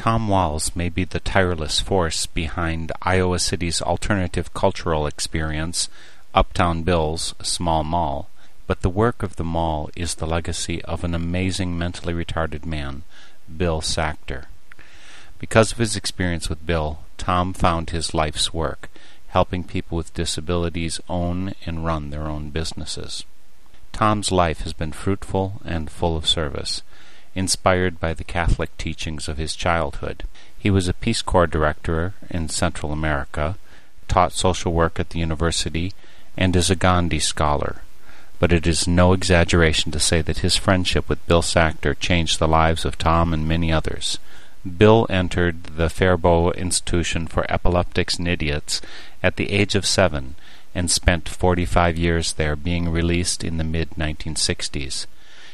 Tom Walz may be the tireless force behind Iowa City's alternative cultural experience, Uptown Bill's Small Mall, but the work of the mall is the legacy of an amazing mentally retarded man, Bill Sackter. Because of his experience with Bill, Tom found his life's work, helping people with disabilities own and run their own businesses. Tom's life has been fruitful and full of service, inspired by the Catholic teachings of his childhood. He was a Peace Corps director in Central America, taught social work at the university, and is a Gandhi scholar. But it is no exaggeration to say that his friendship with Bill Sackter changed the lives of Tom and many others. Bill entered the Faribault Institution for Epileptics and Idiots at the age of seven and spent 45 years there, being released in the mid 1960s.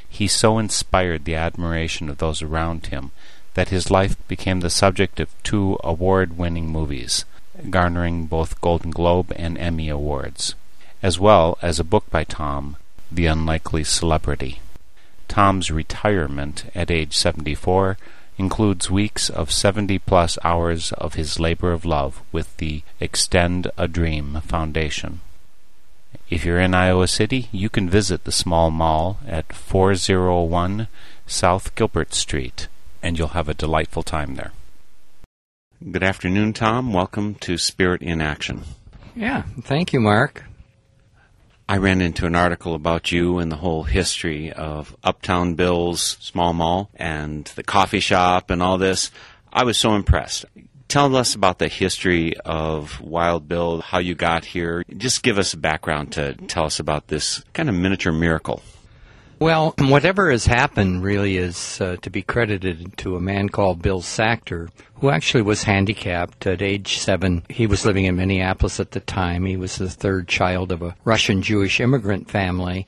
He so inspired the admiration of those around him that his life became the subject of two award winning movies, garnering both Golden Globe and Emmy Awards, as well as a book by Tom, The Unlikely Celebrity. Tom's retirement at age 74 includes weeks of 70 plus hours of his labor of love with the Extend a Dream Foundation. If you're in Iowa City, you can visit the small mall at 401 South Gilbert Street, and you'll have a delightful time there. Good afternoon, Tom. Welcome to Spirit in Action. Yeah, thank you, Mark. I ran into an article about you and the whole history of Uptown Bill's small mall and the coffee shop and all this. I was so impressed. Tell us about the history of Wild Bill, how you got here. Just give us a background to tell us about this kind of miniature miracle. Well, whatever has happened really is uh, to be credited to a man called Bill Sackter, who actually was handicapped at age seven. He was living in Minneapolis at the time. He was the third child of a Russian Jewish immigrant family.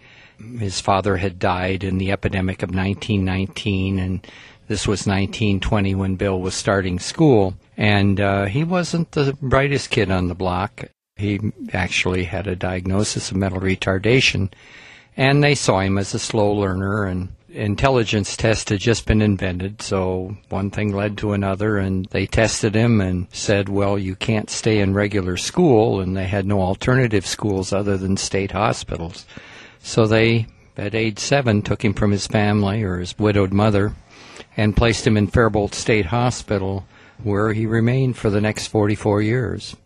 His father had died in the epidemic of 1919, and this was 1920 when Bill was starting school. And uh, he wasn't the brightest kid on the block. He actually had a diagnosis of mental retardation and they saw him as a slow learner and intelligence test had just been invented, so one thing led to another, and they tested him and said, well, you can't stay in regular school, and they had no alternative schools other than state hospitals. So they, at age seven, took him from his family or his widowed mother and placed him in Faribault State Hospital, where he remained for the next 44 years.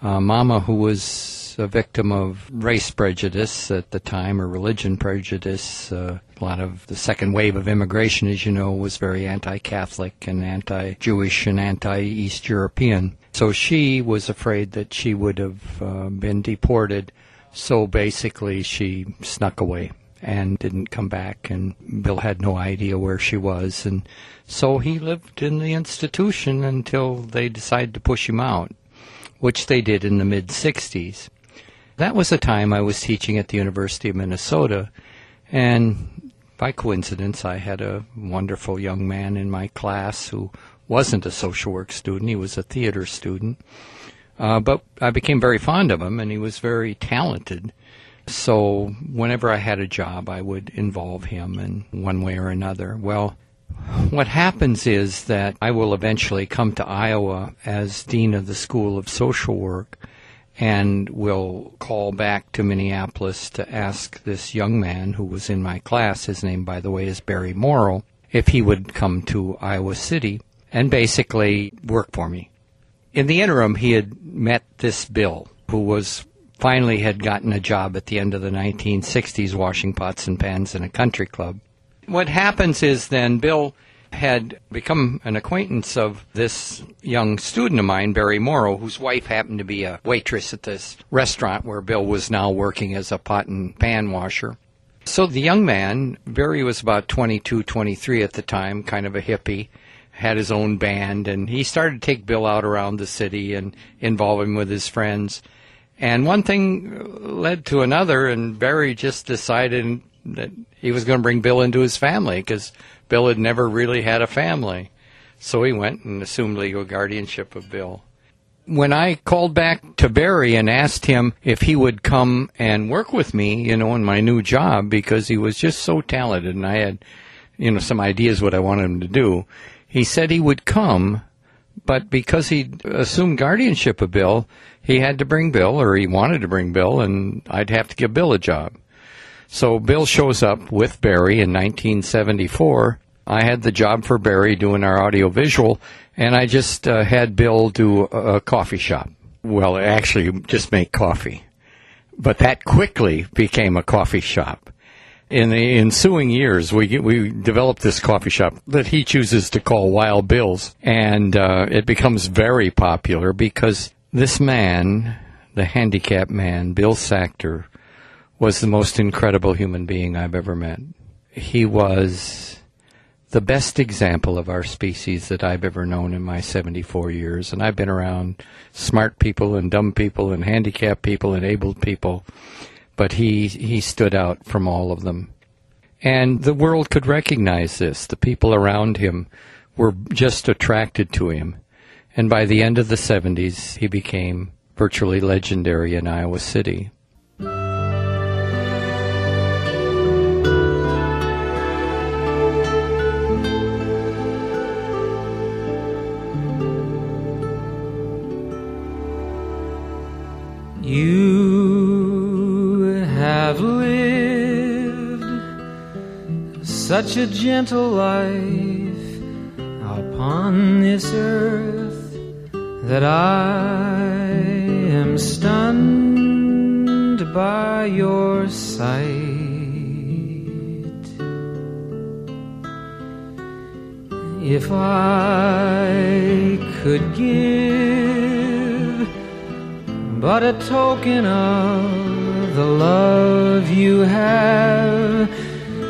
Uh, Mama, who was a victim of race prejudice at the time, or religion prejudice. Uh, a lot of the second wave of immigration, as you know, was very anti Catholic and anti Jewish and anti East European. So she was afraid that she would have uh, been deported. So basically, she snuck away and didn't come back and Bill had no idea where she was and so he lived in the institution until they decided to push him out which they did in the mid 60s that was a time I was teaching at the University of Minnesota, and by coincidence, I had a wonderful young man in my class who wasn't a social work student, he was a theater student. Uh, but I became very fond of him, and he was very talented. So whenever I had a job, I would involve him in one way or another. Well, what happens is that I will eventually come to Iowa as dean of the School of Social Work and will call back to Minneapolis to ask this young man who was in my class, his name, by the way, is Barry Morrow, if he would come to Iowa City and basically work for me. In the interim, he had met this Bill, who was finally had gotten a job at the end of the 1960s washing pots and pans in a country club. What happens is then Bill had become an acquaintance of this young student of mine, Barry Morrow, whose wife happened to be a waitress at this restaurant where Bill was now working as a pot and pan washer. So the young man, Barry was about 22, 23 at the time, kind of a hippie, had his own band, and he started to take Bill out around the city and involve him with his friends. And one thing led to another, and Barry just decided that he was going to bring Bill into his family because Bill had never really had a family. So he went and assumed legal guardianship of Bill. When I called back to Barry and asked him if he would come and work with me, you know, in my new job, because he was just so talented and I had, you know, some ideas what I wanted him to do, he said he would come, but because he assumed guardianship of Bill, he had to bring Bill, or he wanted to bring Bill, and I'd have to give Bill a job. So Bill shows up with Barry in 1974. I had the job for Barry doing our audiovisual, and I just uh, had Bill do a, a coffee shop. Well, actually, just make coffee. But that quickly became a coffee shop. In the ensuing years, we we developed this coffee shop that he chooses to call Wild Bill's, and uh, it becomes very popular because this man, the handicapped man, Bill Sackter, was the most incredible human being I've ever met. He was the best example of our species that I've ever known in my 74 years. And I've been around smart people and dumb people and handicapped people and abled people. But he, he stood out from all of them. And the world could recognize this. The people around him were just attracted to him. And by the end of the 70s, he became virtually legendary in Iowa City. You have lived such a gentle life upon this earth that I am stunned by your sight. If I could give but a token of the love you have,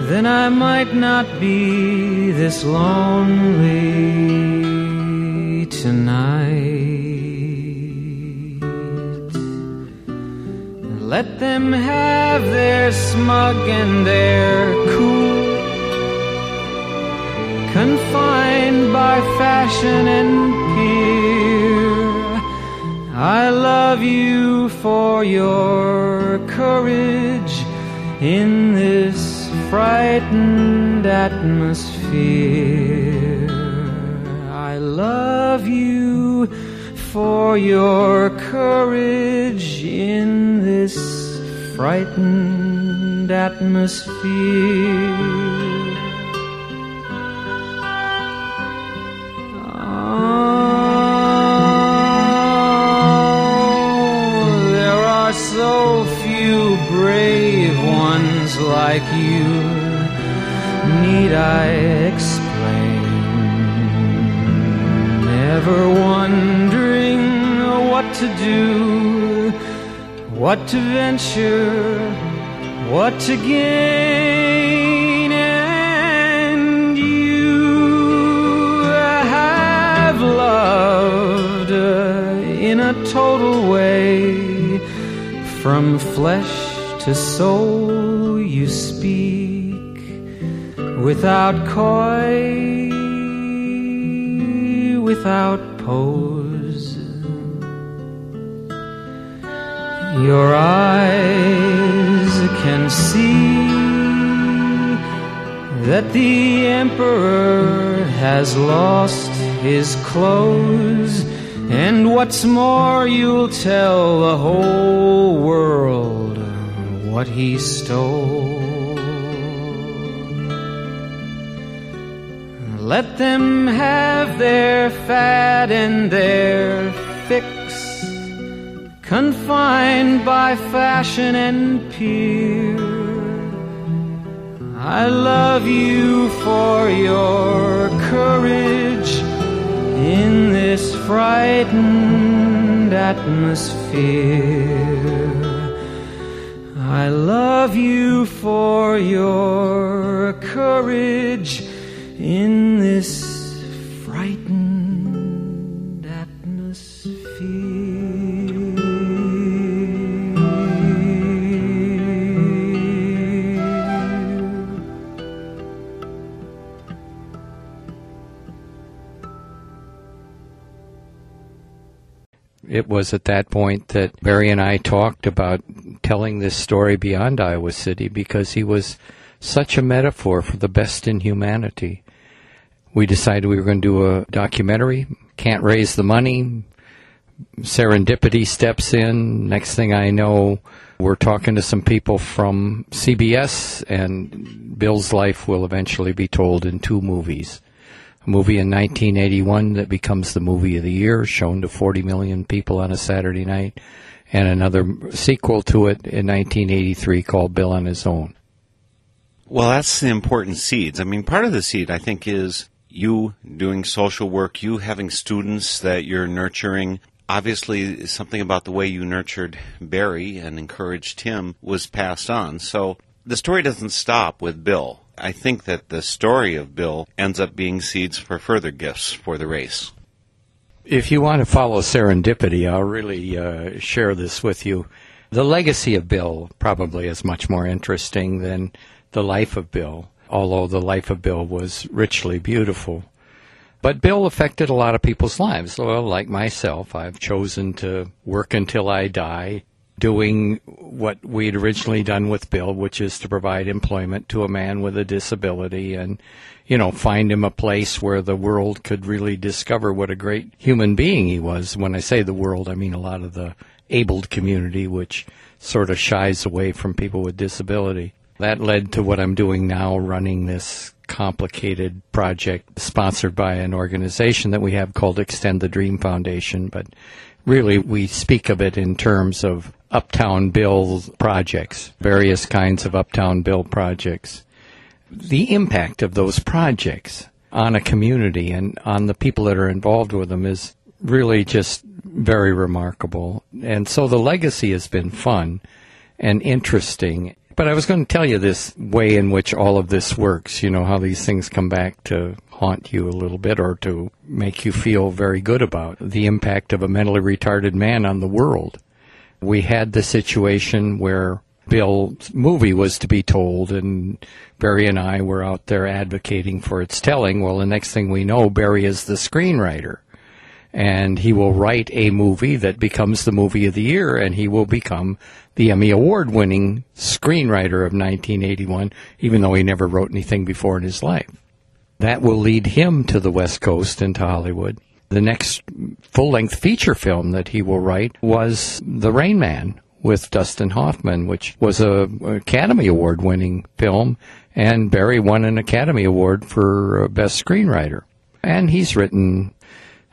then I might not be this lonely tonight. Let them have their smug and their cool, confined by fashion and peer. I love you for your courage in this frightened atmosphere. I love you for your courage in this frightened atmosphere. Oh, there are so few brave ones like you. Need I explain? Never wondering what to do, what to venture, what to gain, and you have loved uh, in a total way. From flesh to soul, you speak without coy, without pose. Your eyes can see that the emperor has lost his clothes, and what's more, you'll tell the whole world what he stole. Let them have their fad and their fix, confined by fashion and peer. I love you for your courage in this frightened atmosphere. I love you for your courage in this frightened atmosphere. It was at that point that Barry and I talked about telling this story beyond Iowa City because he was such a metaphor for the best in humanity. We decided we were going to do a documentary. Can't raise the money. Serendipity steps in. Next thing I know, we're talking to some people from CBS, and Bill's life will eventually be told in two movies a movie in 1981 that becomes the movie of the year, shown to 40 million people on a Saturday night, and another sequel to it in 1983 called Bill on His Own. Well, that's the important seeds. I mean, part of the seed, I think, is you doing social work, you having students that you're nurturing. Obviously, something about the way you nurtured Barry and encouraged him was passed on. So the story doesn't stop with Bill. I think that the story of Bill ends up being seeds for further gifts for the race. If you want to follow serendipity, I'll really uh, share this with you. The legacy of Bill probably is much more interesting than the life of Bill, although the life of Bill was richly beautiful. But Bill affected a lot of people's lives. Well, like myself, I've chosen to work until I die, doing what we'd originally done with Bill, which is to provide employment to a man with a disability and, you know, find him a place where the world could really discover what a great human being he was. When I say the world, I mean a lot of the abled community, which sort of shies away from people with disability. That led to what I'm doing now, running this complicated project sponsored by an organization that we have called Extend the Dream Foundation. But really, we speak of it in terms of Uptown Bill projects, various kinds of Uptown Bill projects. The impact of those projects on a community and on the people that are involved with them is really just very remarkable. And so the legacy has been fun and interesting. But I was going to tell you this way in which all of this works, you know, how these things come back to haunt you a little bit or to make you feel very good about the impact of a mentally retarded man on the world. We had the situation where Bill's movie was to be told, and Barry and I were out there advocating for its telling. Well, the next thing we know, Barry is the screenwriter. And he will write a movie that becomes the movie of the year, and he will become the Emmy Award winning screenwriter of 1981, even though he never wrote anything before in his life. That will lead him to the West Coast and to Hollywood. The next full length feature film that he will write was The Rain Man with Dustin Hoffman, which was a Academy Award winning film, and Barry won an Academy Award for uh, Best Screenwriter. And he's written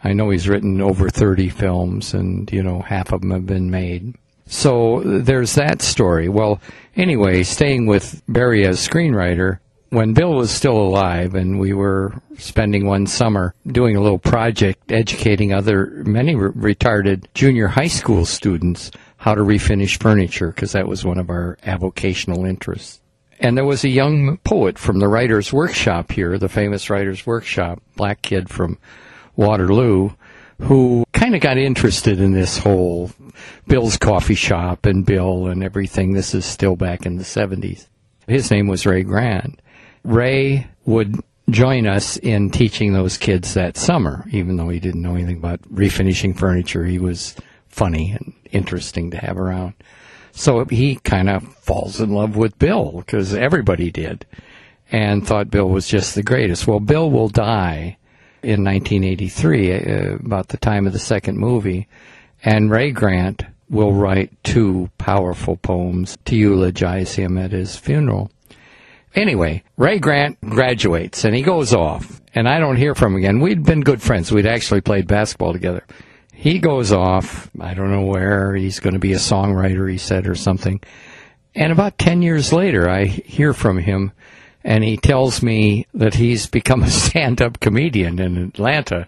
I know he's written over 30 films, and, you know, half of them have been made. So there's that story. Well, anyway, staying with Barry as screenwriter, when Bill was still alive and we were spending one summer doing a little project educating other, many re- retarded junior high school students how to refinish furniture, because that was one of our avocational interests. And there was a young poet from the Writers' Workshop here, the famous Writers' Workshop, black kid from Waterloo, who kind of got interested in this whole Bill's coffee shop and Bill and everything. This is still back in the 70s. His name was Ray Grant. Ray would join us in teaching those kids that summer, even though he didn't know anything about refinishing furniture. He was funny and interesting to have around. So he kind of falls in love with Bill because everybody did and thought Bill was just the greatest. Well, Bill will die in 1983, uh, about the time of the second movie, and Ray Grant will write two powerful poems to eulogize him at his funeral. Anyway, Ray Grant graduates and he goes off, and I don't hear from him again. We'd been good friends. We'd actually played basketball together. He goes off, I don't know where, he's going to be a songwriter, he said, or something. And about 10 years later, I hear from him and he tells me that he's become a stand up comedian in Atlanta,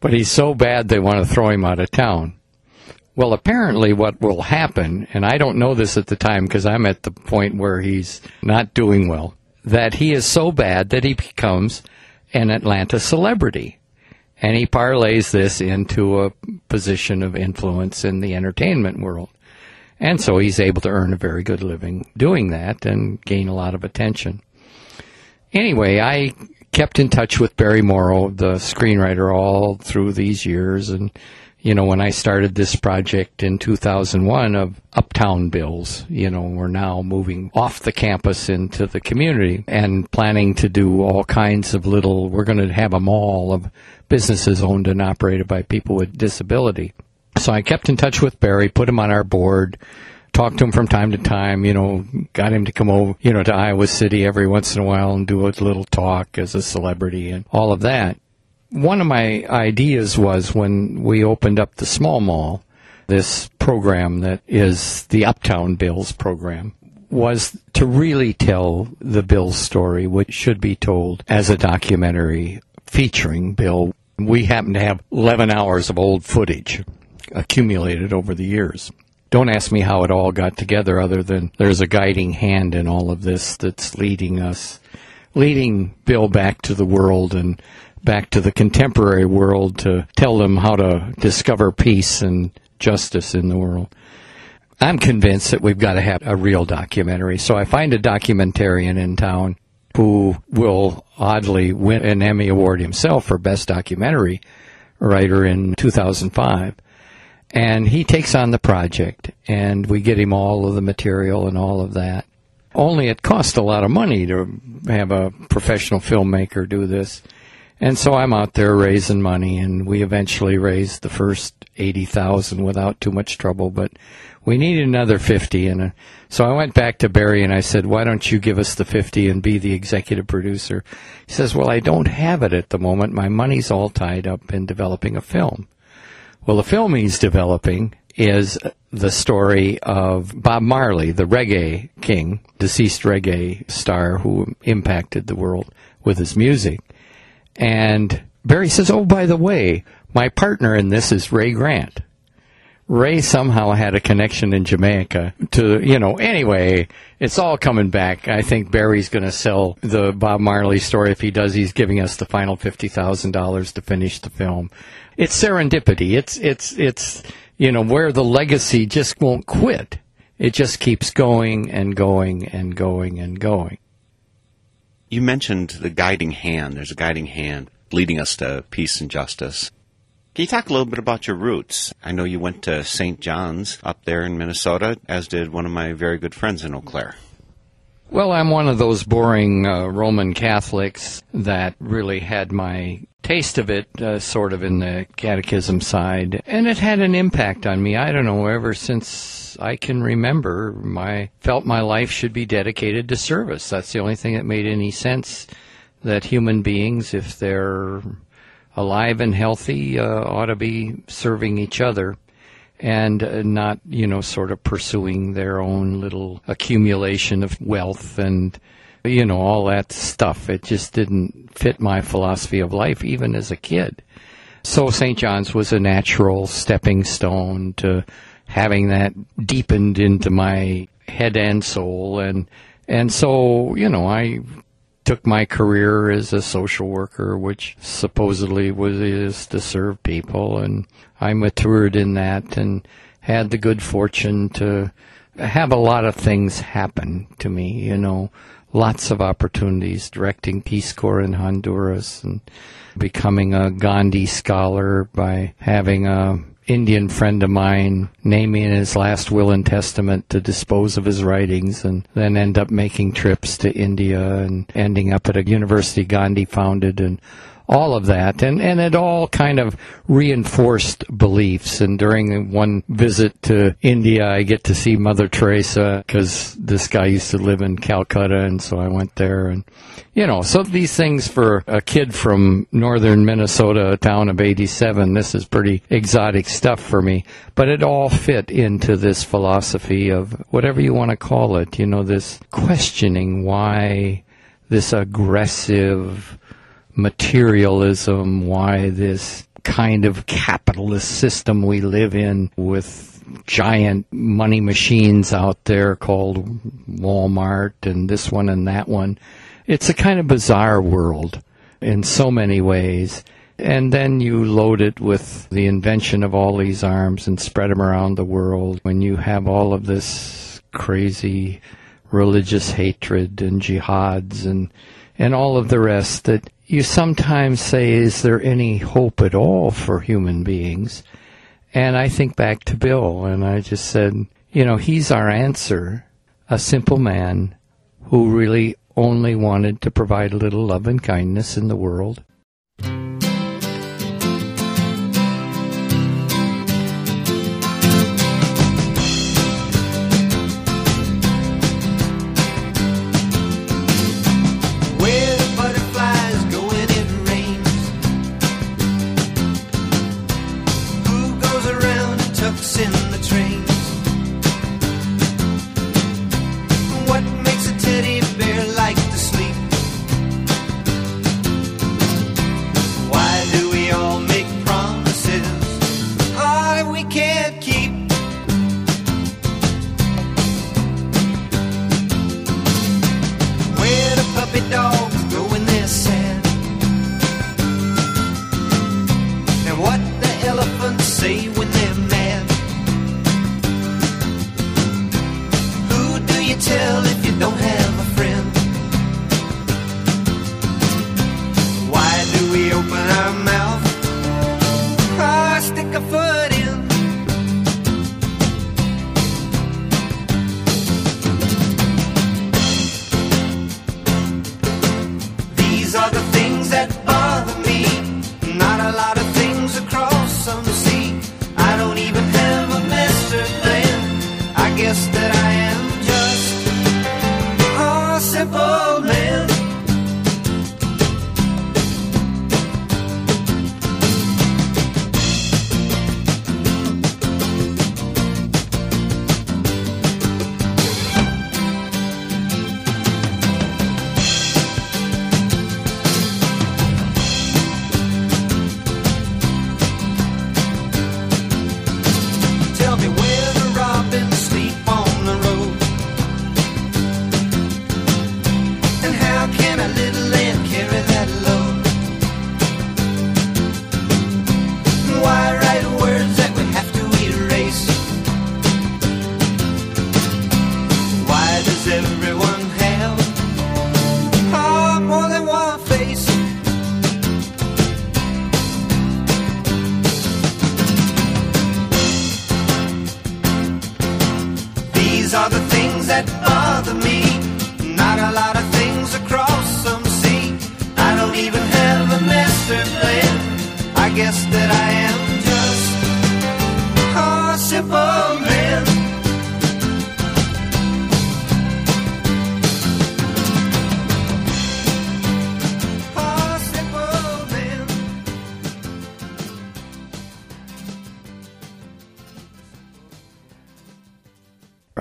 but he's so bad they want to throw him out of town. Well, apparently, what will happen, and I don't know this at the time because I'm at the point where he's not doing well, that he is so bad that he becomes an Atlanta celebrity. And he parlays this into a position of influence in the entertainment world. And so he's able to earn a very good living doing that and gain a lot of attention anyway, I kept in touch with Barry Morrow, the screenwriter, all through these years. And, you know, when I started this project in 2001 of Uptown Bills, you know, we're now moving off the campus into the community and planning to do all kinds of little, we're going to have a mall of businesses owned and operated by people with disability. So I kept in touch with Barry, put him on our board talked to him from time to time, you know, got him to come over, you know, to Iowa City every once in a while and do a little talk as a celebrity and all of that. One of my ideas was when we opened up the small mall, this program that is the Uptown Bills program, was to really tell the Bills story, which should be told as a documentary featuring Bill. We happen to have 11 hours of old footage accumulated over the years don't ask me how it all got together other than there's a guiding hand in all of this that's leading us, leading Bill back to the world and back to the contemporary world to tell them how to discover peace and justice in the world. I'm convinced that we've got to have a real documentary. So I find a documentarian in town who will oddly win an Emmy Award himself for Best Documentary Writer in 2005. And he takes on the project, and we get him all of the material and all of that. Only it costs a lot of money to have a professional filmmaker do this. And so I'm out there raising money, and we eventually raised the first eighty thousand without too much trouble. But we needed another fifty, and uh, so I went back to Barry and I said, "Why don't you give us the fifty and be the executive producer?" He says, "Well, I don't have it at the moment. My money's all tied up in developing a film." Well, the film he's developing is the story of Bob Marley, the reggae king, deceased reggae star who impacted the world with his music. And Barry says, Oh, by the way, my partner in this is Ray Grant. Ray somehow had a connection in Jamaica to, you know, anyway, it's all coming back. I think Barry's going to sell the Bob Marley story. If he does, he's giving us the final $50,000 to finish the film it's serendipity. It's it's it's you know where the legacy just won't quit. It just keeps going and going and going and going. You mentioned the guiding hand. There's a guiding hand leading us to peace and justice. Can you talk a little bit about your roots? I know you went to St. John's up there in Minnesota, as did one of my very good friends in Eau Claire. Well, I'm one of those boring uh, Roman Catholics that really had my taste of it uh, sort of in the catechism side, and it had an impact on me. I don't know, ever since I can remember, my felt my life should be dedicated to service. That's the only thing that made any sense that human beings, if they're alive and healthy, uh, ought to be serving each other and uh, not, you know, sort of pursuing their own little accumulation of wealth and, you know, all that stuff. It just didn't fit my philosophy of life, even as a kid. So St. John's was a natural stepping stone to having that deepened into my head and soul. And, and so, you know, I took my career as a social worker, which supposedly was is to serve people, and I matured in that and had the good fortune to have a lot of things happen to me. You know, lots of opportunities, directing Peace Corps in Honduras and becoming a Gandhi scholar by having a Indian friend of mine naming his last will and testament to dispose of his writings and then end up making trips to India and ending up at a university Gandhi founded and all of that. And, and it all kind of reinforced beliefs. And during one visit to India, I get to see Mother Teresa because this guy used to live in Calcutta. And so I went there and, you know, so these things for a kid from northern Minnesota, a town of 87, this is pretty exotic stuff for me. But it all fit into this philosophy of whatever you want to call it, you know, this questioning why this aggressive, materialism, why this kind of capitalist system we live in with giant money machines out there called Walmart and this one and that one. It's a kind of bizarre world in so many ways. And then you load it with the invention of all these arms and spread them around the world when you have all of this crazy religious hatred and jihads and and all of the rest that you sometimes say, is there any hope at all for human beings? And I think back to Bill, and I just said, you know, he's our answer. A simple man who really only wanted to provide a little love and kindness in the world.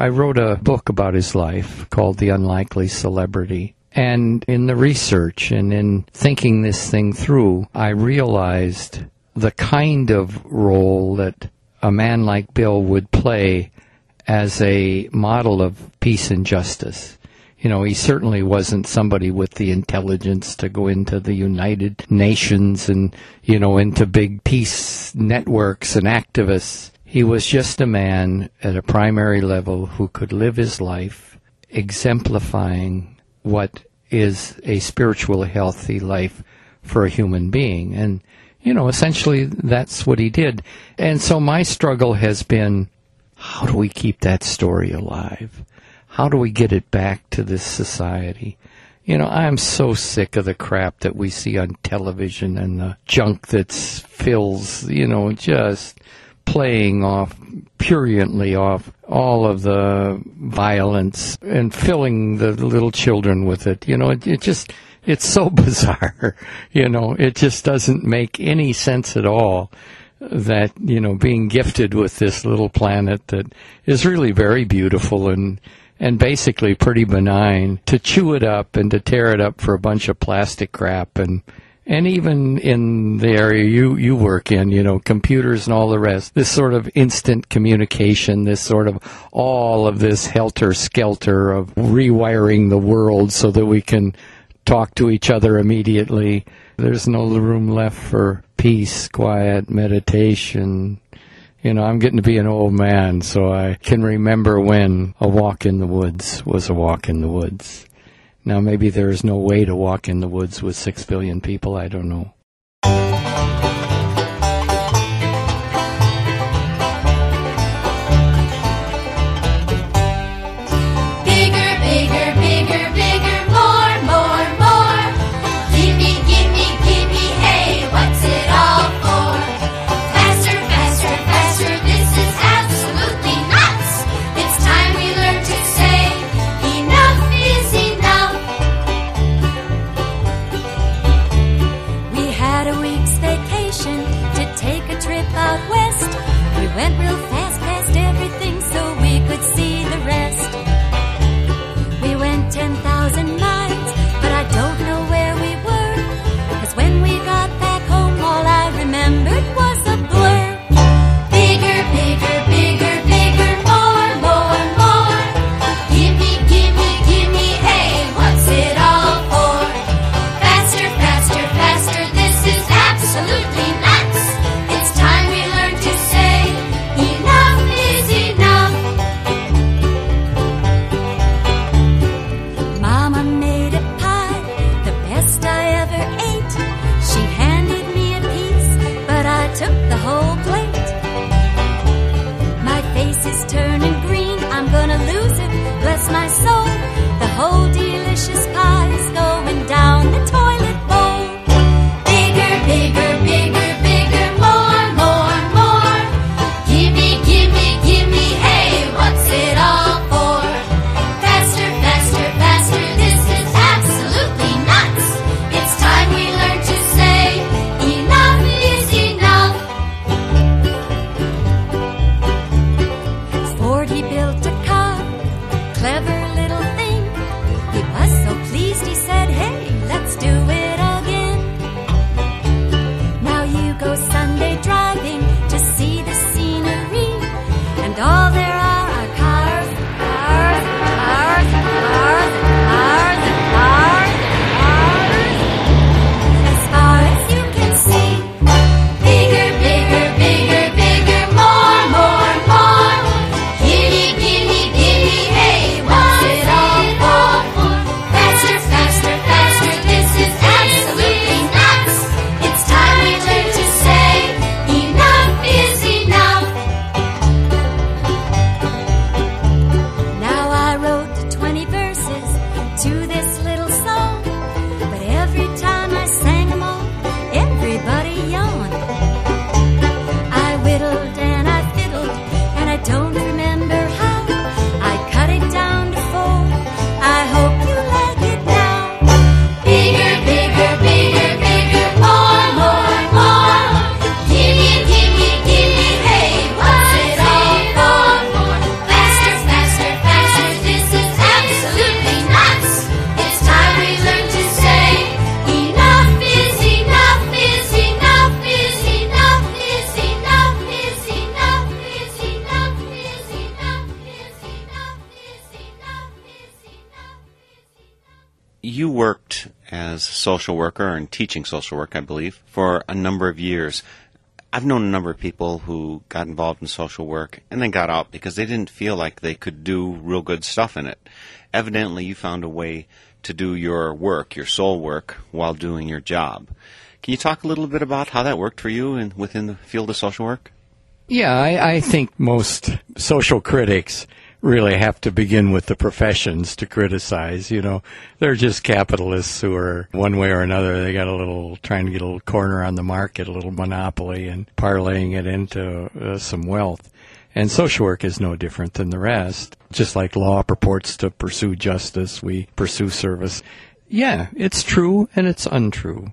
I wrote a book about his life called The Unlikely Celebrity. And in the research and in thinking this thing through, I realized the kind of role that a man like Bill would play as a model of peace and justice. You know, he certainly wasn't somebody with the intelligence to go into the United Nations and, you know, into big peace networks and activists. He was just a man at a primary level who could live his life exemplifying what is a spiritual healthy life for a human being. And, you know, essentially that's what he did. And so my struggle has been, how do we keep that story alive? How do we get it back to this society? You know, I'm so sick of the crap that we see on television and the junk that fills, you know, just playing off purulently off all of the violence and filling the little children with it. You know, it, it just, it's so bizarre. You know, it just doesn't make any sense at all that, you know, being gifted with this little planet that is really very beautiful and, and basically pretty benign to chew it up and to tear it up for a bunch of plastic crap and, and even in the area you, you work in, you know, computers and all the rest, this sort of instant communication, this sort of all of this helter skelter of rewiring the world so that we can talk to each other immediately. There's no room left for peace, quiet, meditation. You know, I'm getting to be an old man, so I can remember when a walk in the woods was a walk in the woods. Now, maybe there is no way to walk in the woods with six billion people. I don't know. Social worker and teaching social work, I believe, for a number of years. I've known a number of people who got involved in social work and then got out because they didn't feel like they could do real good stuff in it. Evidently, you found a way to do your work, your soul work, while doing your job. Can you talk a little bit about how that worked for you in, within the field of social work? Yeah, I, I think most social critics really have to begin with the professions to criticize. You know, they're just capitalists who are one way or another. They got a little trying to get a little corner on the market, a little monopoly, and parlaying it into uh, some wealth. And social work is no different than the rest. Just like law purports to pursue justice, we pursue service. Yeah, it's true and it's untrue.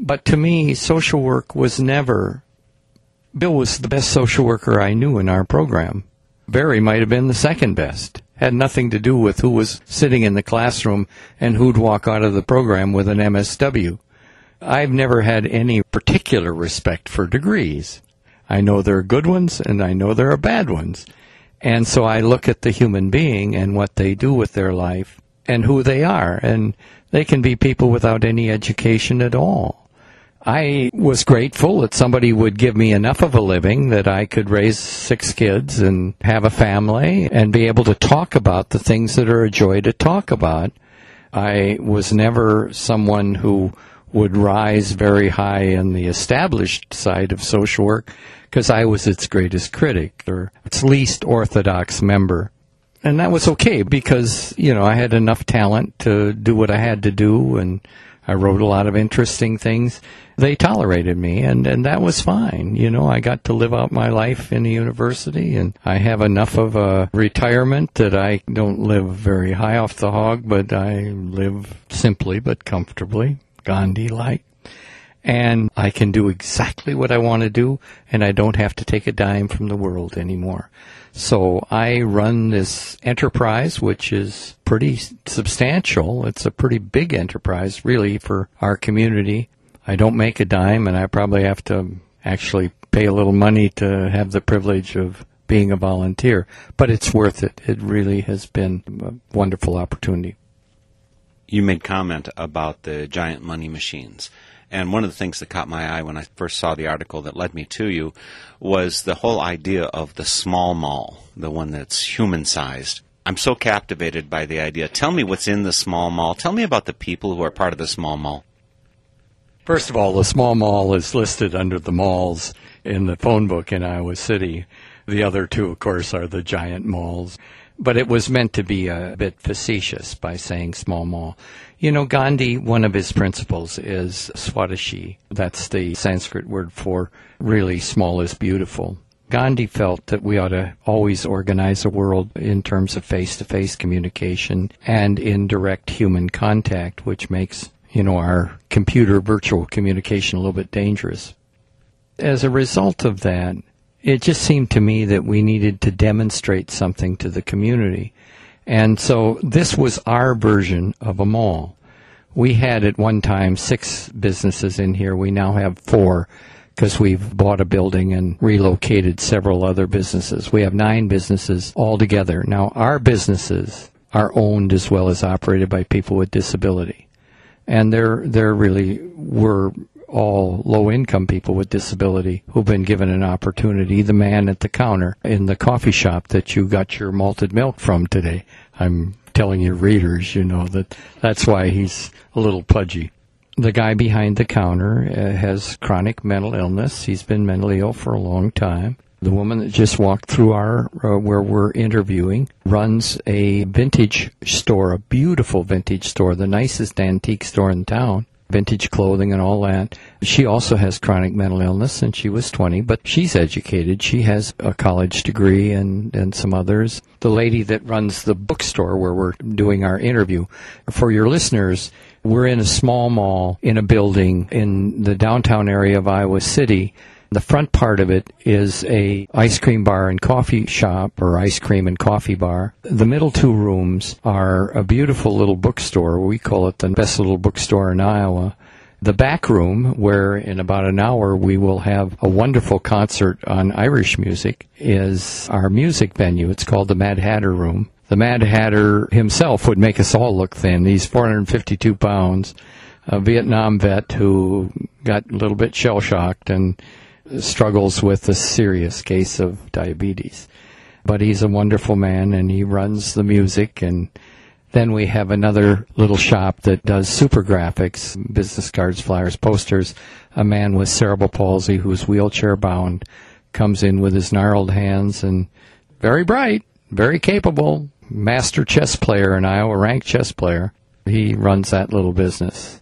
But to me, social work was never. Bill was the best social worker I knew in our program. Barry might have been the second best. Had nothing to do with who was sitting in the classroom and who'd walk out of the program with an MSW. I've never had any particular respect for degrees. I know there are good ones and I know there are bad ones. And so I look at the human being and what they do with their life and who they are. And they can be people without any education at all. I was grateful that somebody would give me enough of a living that I could raise six kids and have a family and be able to talk about the things that are a joy to talk about. I was never someone who would rise very high in the established side of social work because I was its greatest critic or its least orthodox member. And that was okay because, you know, I had enough talent to do what I had to do and I wrote a lot of interesting things. They tolerated me, and, and that was fine. You know, I got to live out my life in the university, and I have enough of a retirement that I don't live very high off the hog, but I live simply but comfortably, Gandhi like. And I can do exactly what I want to do, and I don't have to take a dime from the world anymore. So I run this enterprise, which is pretty substantial. It's a pretty big enterprise, really, for our community. I don't make a dime, and I probably have to actually pay a little money to have the privilege of being a volunteer. But it's worth it. It really has been a wonderful opportunity. You made comment about the giant money machines. And one of the things that caught my eye when I first saw the article that led me to you was the whole idea of the small mall, the one that's human sized. I'm so captivated by the idea. Tell me what's in the small mall. Tell me about the people who are part of the small mall. First of all, the small mall is listed under the malls in the phone book in Iowa City. The other two, of course, are the giant malls. But it was meant to be a bit facetious by saying small mall. You know, Gandhi, one of his principles is Swadeshi. That's the Sanskrit word for really small is beautiful. Gandhi felt that we ought to always organize the world in terms of face to face communication and in direct human contact, which makes, you know, our computer virtual communication a little bit dangerous. As a result of that, it just seemed to me that we needed to demonstrate something to the community. And so this was our version of a mall. We had at one time six businesses in here. We now have four because we've bought a building and relocated several other businesses. We have nine businesses altogether. Now, our businesses are owned as well as operated by people with disability. And they're, they're really, we're all low income people with disability who've been given an opportunity. The man at the counter in the coffee shop that you got your malted milk from today. I'm telling your readers, you know, that that's why he's a little pudgy. The guy behind the counter uh, has chronic mental illness. He's been mentally ill for a long time. The woman that just walked through our uh, where we're interviewing runs a vintage store, a beautiful vintage store, the nicest antique store in town vintage clothing and all that. She also has chronic mental illness and she was 20, but she's educated. She has a college degree and, and some others. The lady that runs the bookstore where we're doing our interview, for your listeners, we're in a small mall in a building in the downtown area of Iowa City the front part of it is a ice cream bar and coffee shop or ice cream and coffee bar. The middle two rooms are a beautiful little bookstore. We call it the best little bookstore in Iowa. The back room, where in about an hour we will have a wonderful concert on Irish music, is our music venue. It's called the Mad Hatter Room. The Mad Hatter himself would make us all look thin. He's 452 pounds, a Vietnam vet who got a little bit shell shocked and struggles with a serious case of diabetes. But he's a wonderful man and he runs the music and then we have another little shop that does super graphics, business cards, flyers, posters. A man with cerebral palsy who's wheelchair bound comes in with his gnarled hands and very bright, very capable, master chess player, an Iowa ranked chess player. He runs that little business.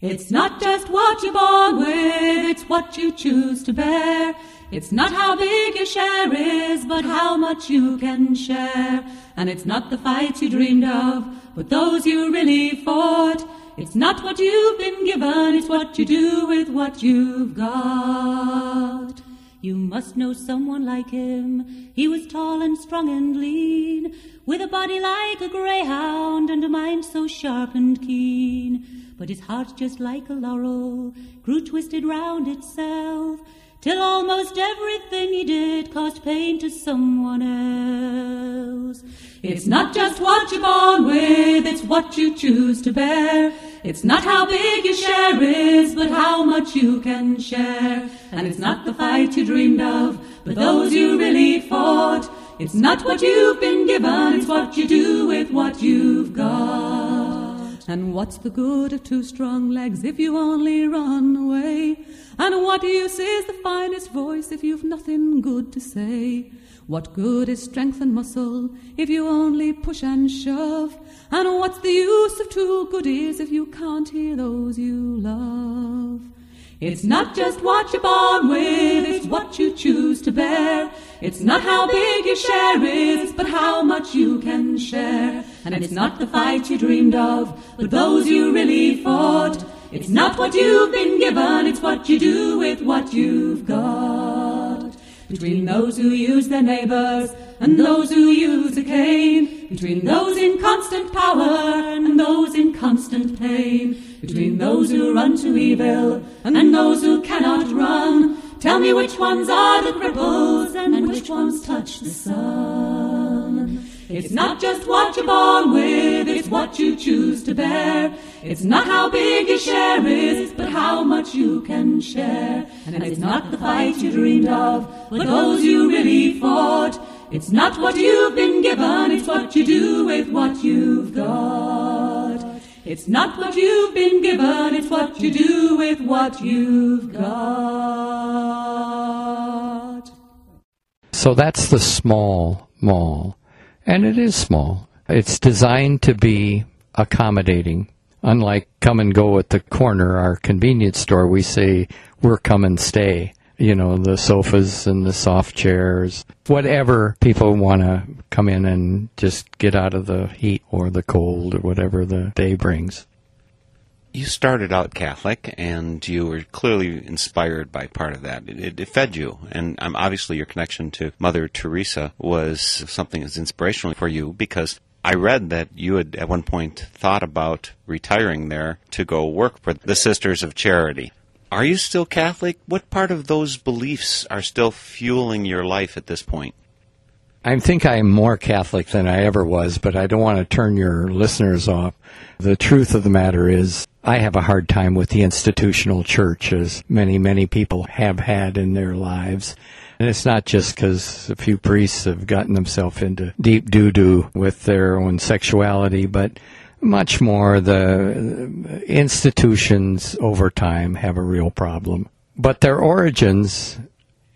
It's not what you're born with, it's what you choose to bear. It's not how big your share is, but how much you can share. And it's not the fights you dreamed of, but those you really fought. It's not what you've been given, it's what you do with what you've got. You must know someone like him. He was tall and strong and lean, with a body like a greyhound and a mind so sharp and keen. But his heart, just like a laurel, grew twisted round itself, till almost everything he did caused pain to someone else. It's not just what you're born with, it's what you choose to bear. It's not how big your share is, but how much you can share. And it's not the fight you dreamed of, but those you really fought. It's not what you've been given, it's what you do with what you've got. And what's the good of two strong legs if you only run away? And what use is the finest voice if you've nothing good to say? What good is strength and muscle if you only push and shove? And what's the use of two good ears if you can't hear those you love? It's not just what you're born with, it's what you choose to bear. It's not how big your share is, but how much you can share. And it's not the fight you dreamed of, but those you really fought. It's not what you've been given, it's what you do with what you've got. Between those who use their neighbors and those who use a cane. Between those in constant power and those in constant pain. Between those who run to evil and those who cannot run. Tell me which ones are the cripples and which ones touch the sun. It's not just what you're born with, it's what you choose to bear. It's not how big your share is, but how much you can share. And it's not the fight you dreamed of, but those you really fought. It's not what you've been given, it's what you do with what you've got. It's not what you've been given, it's what you do with what you've got. So that's the small mall. And it is small. It's designed to be accommodating. Unlike come and go at the corner, our convenience store, we say we're come and stay. You know, the sofas and the soft chairs, whatever people want to come in and just get out of the heat or the cold or whatever the day brings. You started out Catholic, and you were clearly inspired by part of that. It, it fed you, and um, obviously your connection to Mother Teresa was something that's inspirational for you because I read that you had at one point thought about retiring there to go work for the Sisters of Charity. Are you still Catholic? What part of those beliefs are still fueling your life at this point? I think I'm more Catholic than I ever was, but I don't want to turn your listeners off. The truth of the matter is, I have a hard time with the institutional church, as many, many people have had in their lives. And it's not just because a few priests have gotten themselves into deep doo doo with their own sexuality, but much more the institutions over time have a real problem. But their origins,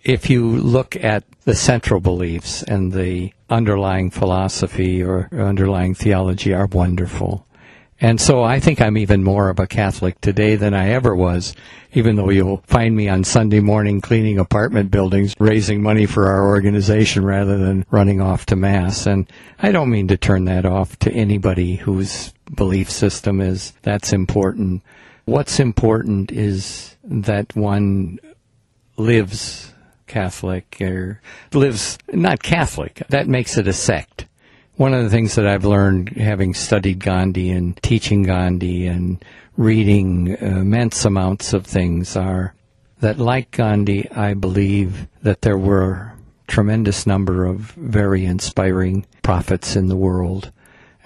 if you look at the central beliefs and the underlying philosophy or underlying theology, are wonderful. And so I think I'm even more of a Catholic today than I ever was, even though you'll find me on Sunday morning cleaning apartment buildings, raising money for our organization rather than running off to Mass. And I don't mean to turn that off to anybody whose belief system is that's important. What's important is that one lives Catholic or lives not Catholic. That makes it a sect. One of the things that I've learned having studied Gandhi and teaching Gandhi and reading uh, immense amounts of things are that like Gandhi, I believe that there were tremendous number of very inspiring prophets in the world,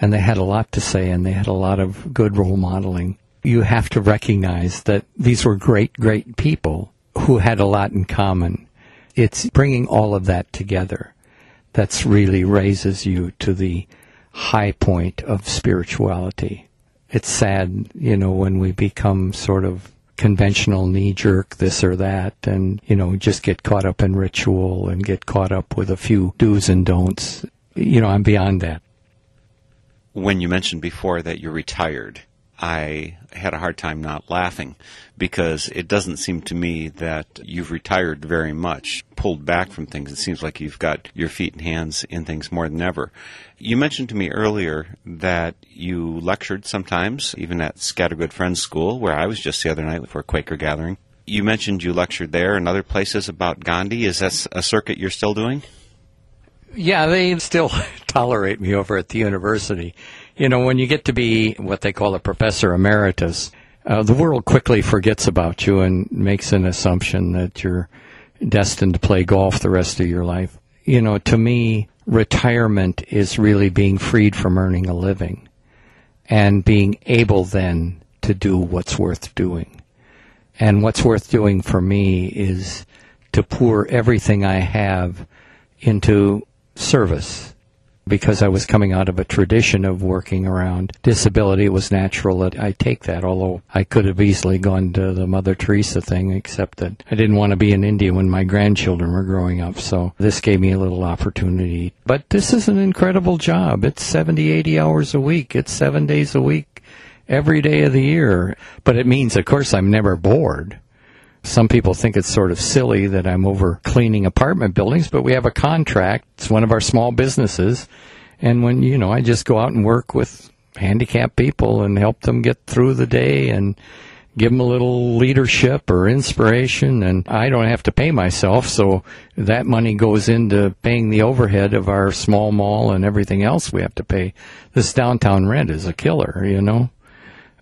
and they had a lot to say and they had a lot of good role modeling. You have to recognize that these were great, great people who had a lot in common. It's bringing all of that together that's really raises you to the high point of spirituality. It's sad, you know, when we become sort of conventional knee jerk this or that and, you know, just get caught up in ritual and get caught up with a few do's and don'ts. You know, I'm beyond that. When you mentioned before that you're retired, I had a hard time not laughing because it doesn't seem to me that you've retired very much, pulled back from things. It seems like you've got your feet and hands in things more than ever. You mentioned to me earlier that you lectured sometimes, even at Scattergood Friends School, where I was just the other night for a Quaker gathering. You mentioned you lectured there and other places about Gandhi. Is that a circuit you're still doing? Yeah, they still tolerate me over at the university. You know, when you get to be what they call a professor emeritus, uh, the world quickly forgets about you and makes an assumption that you're destined to play golf the rest of your life. You know, to me, retirement is really being freed from earning a living and being able then to do what's worth doing. And what's worth doing for me is to pour everything I have into service because I was coming out of a tradition of working around disability, it was natural that I take that, although I could have easily gone to the Mother Teresa thing, except that I didn't want to be in India when my grandchildren were growing up, so this gave me a little opportunity. But this is an incredible job. It's 70, 80 hours a week. It's seven days a week, every day of the year. But it means, of course, I'm never bored. Some people think it's sort of silly that I'm over cleaning apartment buildings, but we have a contract. It's one of our small businesses. And when, you know, I just go out and work with handicapped people and help them get through the day and give them a little leadership or inspiration and I don't have to pay myself so that money goes into paying the overhead of our small mall and everything else we have to pay. This downtown rent is a killer, you know.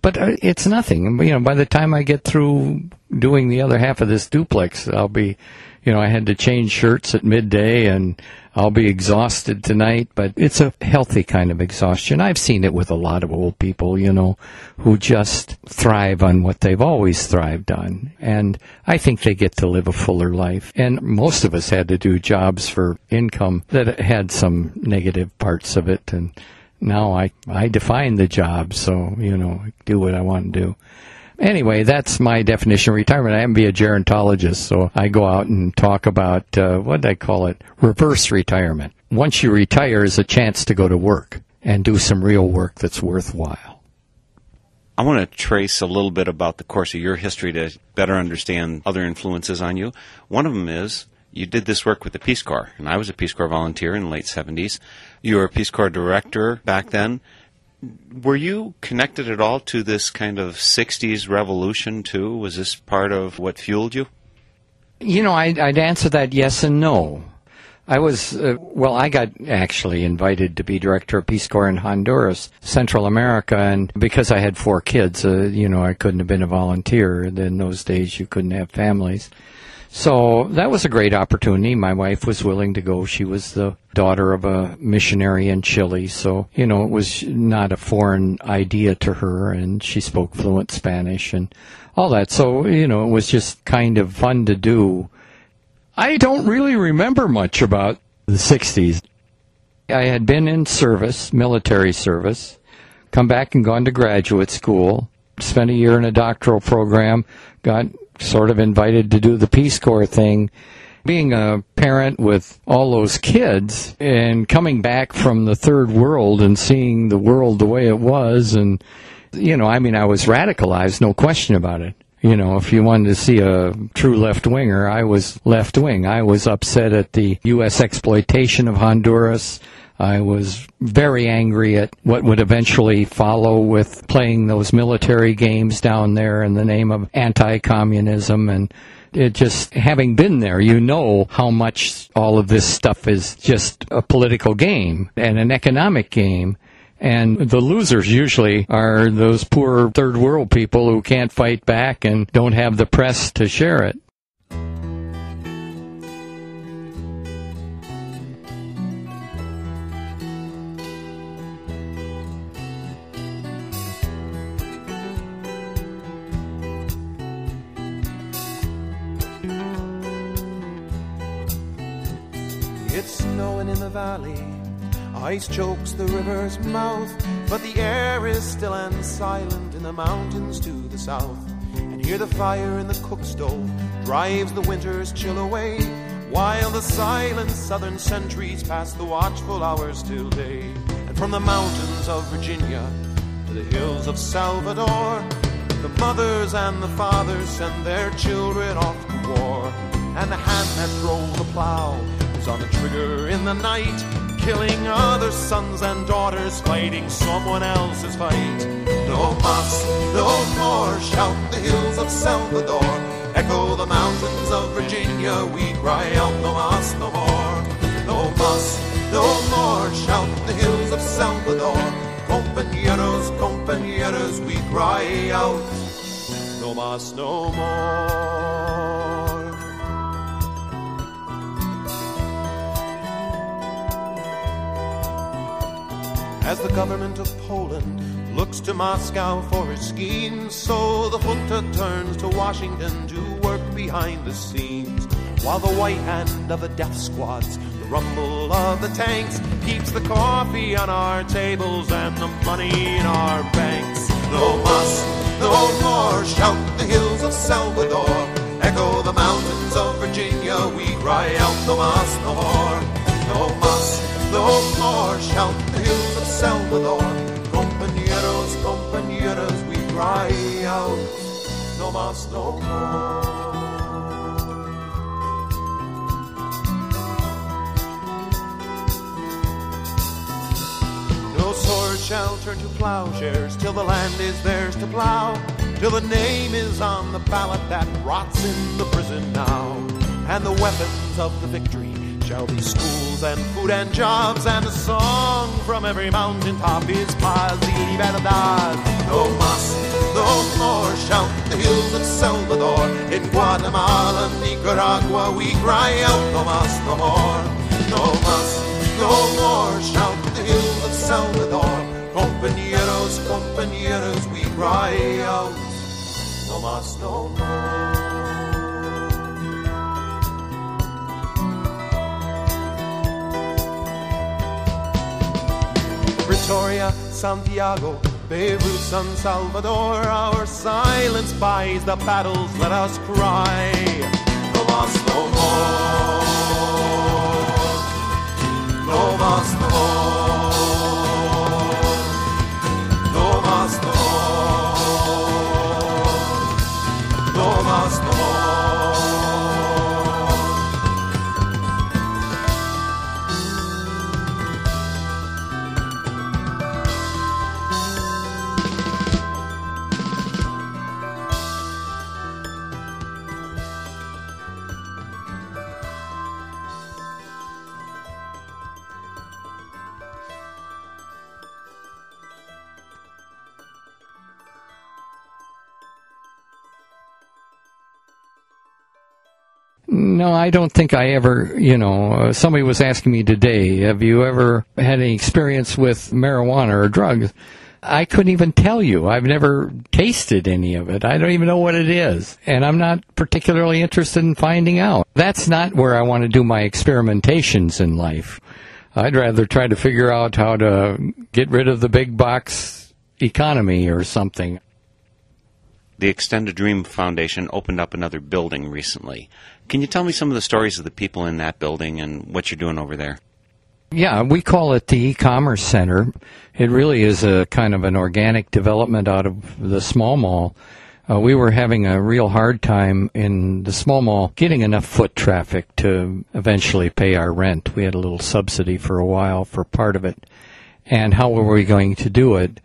But uh, it's nothing. You know, by the time I get through doing the other half of this duplex, I'll be, you know, I had to change shirts at midday and I'll be exhausted tonight, but it's a healthy kind of exhaustion. I've seen it with a lot of old people, you know, who just thrive on what they've always thrived on. And I think they get to live a fuller life. And most of us had to do jobs for income that had some negative parts of it and now I, I define the job, so, you know, do what I want to do. Anyway, that's my definition of retirement. I am be a gerontologist, so I go out and talk about, uh, what do I call it? Reverse retirement. Once you retire is a chance to go to work and do some real work that's worthwhile. I want to trace a little bit about the course of your history to better understand other influences on you. One of them is you did this work with the Peace Corps, and I was a Peace Corps volunteer in the late 70s. You were a Peace Corps director back then. Were you connected at all to this kind of 60s revolution, too? Was this part of what fueled you? You know, I'd, I'd answer that yes and no. I was, uh, well, I got actually invited to be director of Peace Corps in Honduras, Central America, and because I had four kids, uh, you know, I couldn't have been a volunteer. In those days, you couldn't have families. So that was a great opportunity. My wife was willing to go. She was the daughter of a missionary in Chile. So, you know, it was not a foreign idea to her and she spoke fluent Spanish and all that. So, you know, it was just kind of fun to do. I don't really remember much about the 60s. I had been in service, military service, come back and gone to graduate school, spent a year in a doctoral program, got sort of invited to do the Peace Corps thing. Being a parent with all those kids and coming back from the third world and seeing the world the way it was, and, you know, I mean, I was radicalized, no question about it. You know, if you wanted to see a true left winger, I was left wing. I was upset at the U.S. exploitation of Honduras. I was very angry at what would eventually follow with playing those military games down there in the name of anti-communism and it just having been there, you know how much all of this stuff is just a political game and an economic game. And the losers usually are those poor third world people who can't fight back and don't have the press to share it. Snowing in the valley. Ice chokes the river's mouth, but the air is still and silent in the mountains to the south. And here the fire in the cook stove drives the winter's chill away, while the silent southern sentries pass the watchful hours till day. And from the mountains of Virginia to the hills of Salvador, the mothers and the fathers send their children off to war. And the hand that drove the plow on the trigger in the night, killing other sons and daughters, fighting someone else's fight. No mas, no more, shout the hills of Salvador, echo the mountains of Virginia, we cry out no mas, no more. No mas, no more, shout the hills of Salvador, compañeros, compañeros, we cry out no mas, no more. As the government of Poland looks to Moscow for its schemes, so the junta turns to Washington to work behind the scenes. While the white hand of the death squads, the rumble of the tanks, keeps the coffee on our tables and the money in our banks. No mas, no more, shout the hills of Salvador, echo the mountains of Virginia, we cry out no more. No no more, shout Salvador, compañeros, compañeros, we cry out no mas, no more. No sword shall turn to plowshares till the land is theirs to plow, till the name is on the ballot that rots in the prison now. And the weapons of the victory shall be schools and food and jobs, and a song from every mountain top is paz y libertad. No mas, no more, shout the hills of Salvador. In Guatemala, Nicaragua, we cry out, no mas, no more. No mas, no more, shout the hills of Salvador. Compañeros, compañeros, we cry out, no mas, no more. Pretoria, Santiago, Beirut, San Salvador. Our silence buys the battles, let us cry. No mas, no more. No mas, no more. No, I don't think I ever, you know, uh, somebody was asking me today, have you ever had any experience with marijuana or drugs? I couldn't even tell you. I've never tasted any of it. I don't even know what it is. And I'm not particularly interested in finding out. That's not where I want to do my experimentations in life. I'd rather try to figure out how to get rid of the big box economy or something. The Extended Dream Foundation opened up another building recently. Can you tell me some of the stories of the people in that building and what you're doing over there? Yeah, we call it the e-commerce center. It really is a kind of an organic development out of the small mall. Uh, we were having a real hard time in the small mall getting enough foot traffic to eventually pay our rent. We had a little subsidy for a while for part of it. And how were we going to do it?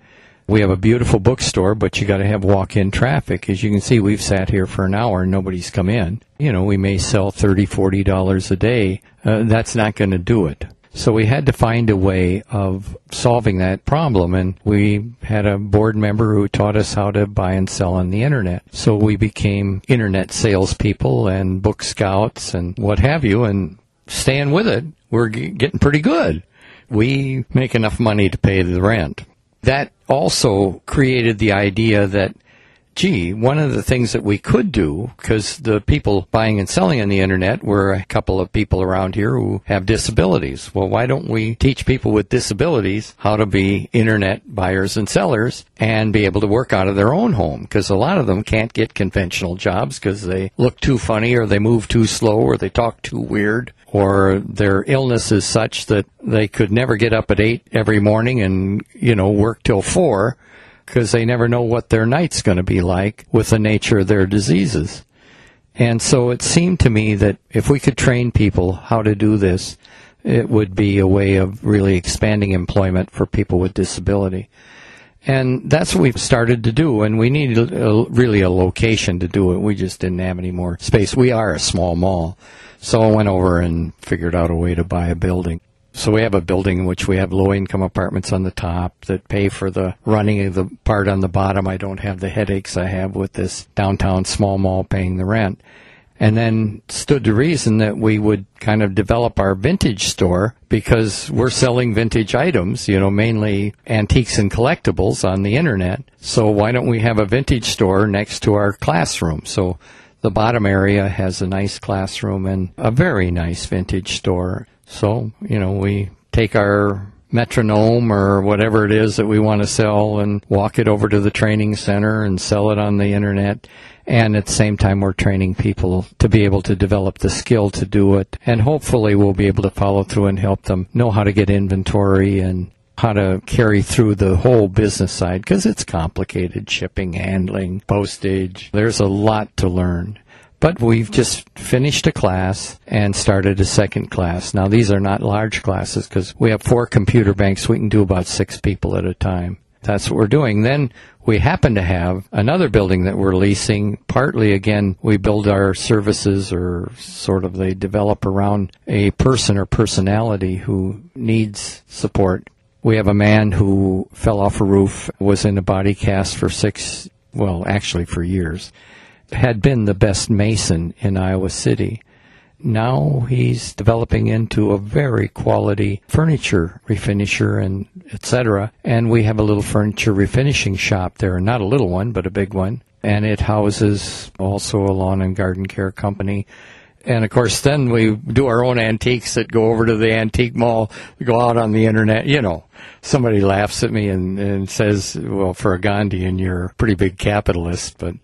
We have a beautiful bookstore, but you got to have walk-in traffic. As you can see, we've sat here for an hour and nobody's come in. You know, we may sell thirty, forty dollars a day. Uh, that's not going to do it. So we had to find a way of solving that problem, and we had a board member who taught us how to buy and sell on the internet. So we became internet salespeople and book scouts and what have you, and staying with it, we're g- getting pretty good. We make enough money to pay the rent. That also created the idea that gee, one of the things that we could do, because the people buying and selling on the internet were a couple of people around here who have disabilities. Well, why don't we teach people with disabilities how to be internet buyers and sellers and be able to work out of their own home? Because a lot of them can't get conventional jobs because they look too funny or they move too slow or they talk too weird or their illness is such that they could never get up at eight every morning and, you know, work till four because they never know what their night's going to be like with the nature of their diseases. And so it seemed to me that if we could train people how to do this, it would be a way of really expanding employment for people with disability. And that's what we've started to do, and we needed a, really a location to do it. We just didn't have any more space. We are a small mall. So I went over and figured out a way to buy a building. So we have a building in which we have low income apartments on the top that pay for the running of the part on the bottom. I don't have the headaches I have with this downtown small mall paying the rent. And then stood to reason that we would kind of develop our vintage store because we're selling vintage items, you know, mainly antiques and collectibles on the internet. So why don't we have a vintage store next to our classroom? So the bottom area has a nice classroom and a very nice vintage store. So, you know, we take our metronome or whatever it is that we want to sell and walk it over to the training center and sell it on the internet. And at the same time, we're training people to be able to develop the skill to do it. And hopefully we'll be able to follow through and help them know how to get inventory and how to carry through the whole business side because it's complicated shipping, handling, postage. There's a lot to learn. But we've just finished a class and started a second class. Now, these are not large classes because we have four computer banks. We can do about six people at a time. That's what we're doing. Then we happen to have another building that we're leasing. Partly, again, we build our services or sort of they develop around a person or personality who needs support. We have a man who fell off a roof, was in a body cast for six, well, actually for years had been the best mason in Iowa City. Now he's developing into a very quality furniture refinisher and etc. And we have a little furniture refinishing shop there, not a little one, but a big one. And it houses also a lawn and garden care company. And of course, then we do our own antiques that go over to the antique mall, go out on the internet. You know, somebody laughs at me and, and says, well, for a Gandhian, you're a pretty big capitalist, but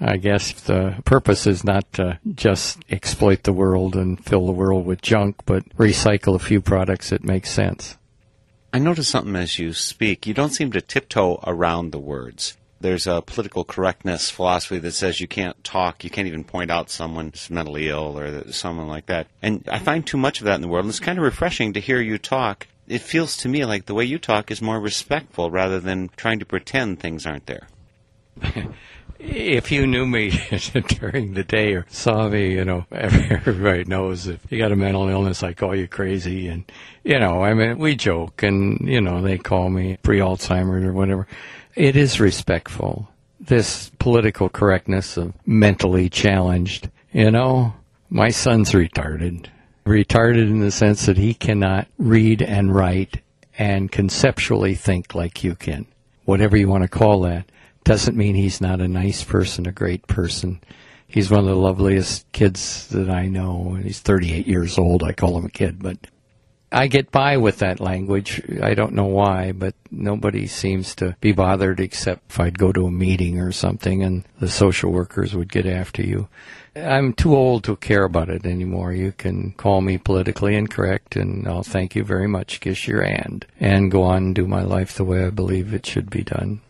I guess the purpose is not to just exploit the world and fill the world with junk, but recycle a few products that make sense. I notice something as you speak. You don't seem to tiptoe around the words. There's a political correctness philosophy that says you can't talk, you can't even point out someone's mentally ill or someone like that. And I find too much of that in the world, and it's kind of refreshing to hear you talk. It feels to me like the way you talk is more respectful rather than trying to pretend things aren't there. if you knew me during the day or saw me, you know, everybody knows if you got a mental illness, I call you crazy. And, you know, I mean, we joke and, you know, they call me pre Alzheimer's or whatever. It is respectful. This political correctness of mentally challenged, you know, my son's retarded. Retarded in the sense that he cannot read and write and conceptually think like you can. Whatever you want to call that doesn't mean he's not a nice person, a great person. He's one of the loveliest kids that I know. He's 38 years old. I call him a kid, but I get by with that language. I don't know why, but nobody seems to be bothered except if I'd go to a meeting or something and the social workers would get after you. I'm too old to care about it anymore. You can call me politically incorrect and I'll thank you very much, kiss your hand, and go on and do my life the way I believe it should be done.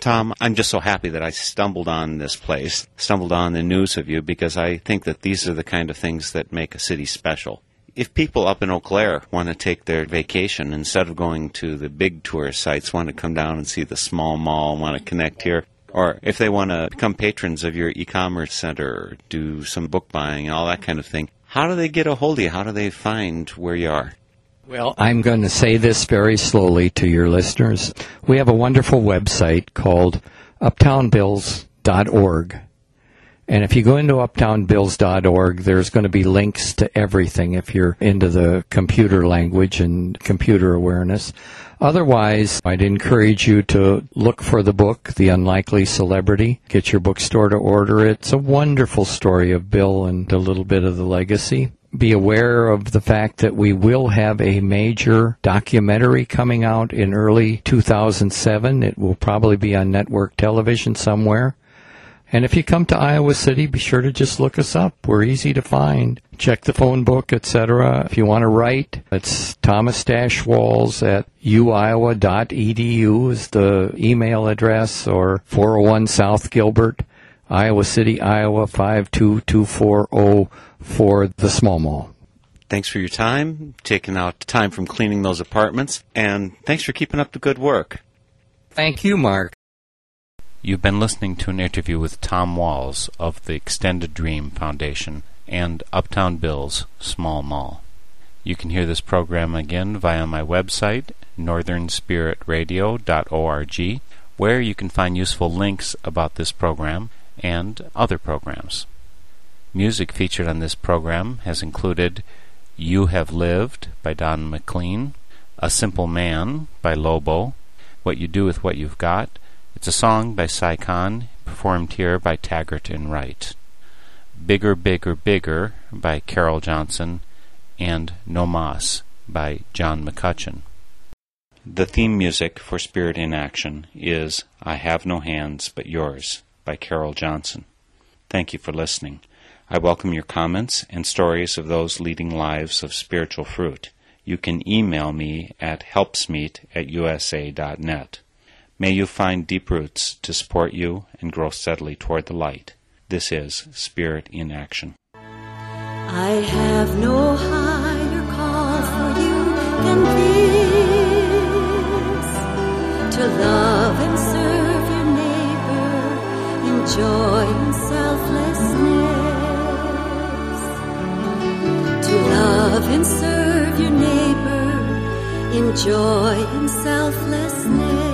Tom, I'm just so happy that I stumbled on this place, stumbled on the news of you, because I think that these are the kind of things that make a city special. If people up in Eau Claire want to take their vacation, instead of going to the big tourist sites, want to come down and see the small mall, want to connect here, or if they want to become patrons of your e-commerce center, do some book buying, all that kind of thing, how do they get a hold of you? How do they find where you are? Well, I'm going to say this very slowly to your listeners. We have a wonderful website called uptownbills.org. And if you go into uptownbills.org, there's going to be links to everything if you're into the computer language and computer awareness. Otherwise, I'd encourage you to look for the book, The Unlikely Celebrity. Get your bookstore to order it. It's a wonderful story of Bill and a little bit of the legacy. Be aware of the fact that we will have a major documentary coming out in early 2007. It will probably be on network television somewhere. And if you come to Iowa City, be sure to just look us up. We're easy to find. Check the phone book, etc. If you want to write, it's Thomas Dash Walz at uiowa.edu is the email address, or 401 South Gilbert, Iowa City, Iowa 52240 for the small mall. Thanks for your time, taking out time from cleaning those apartments, and thanks for keeping up the good work. Thank you, Mark. You've been listening to an interview with Tom Walz of the Extended Dream Foundation and Uptown Bill's Small Mall. You can hear this program again via my website, northernspiritradio.org, where you can find useful links about this program and other programs. Music featured on this program has included You Have Lived by Don McLean, A Simple Man by Lobo, What You Do with What You've Got, it's a song by Si Kahn, performed here by Taggart and Wright. Bigger, Bigger, Bigger by Carol Johnson, and No Mas by John McCutcheon. The theme music for Spirit in Action is I Have No Hands But Yours by Carol Johnson. Thank you for listening. I welcome your comments and stories of those leading lives of spiritual fruit. You can email me at helpsmeet at usa.net. May you find deep roots to support you and grow steadily toward the light. This is Spirit in Action. I have no higher call for you than this to love and serve your neighbor in joy and selflessness. Love and serve your neighbor in joy and selflessness.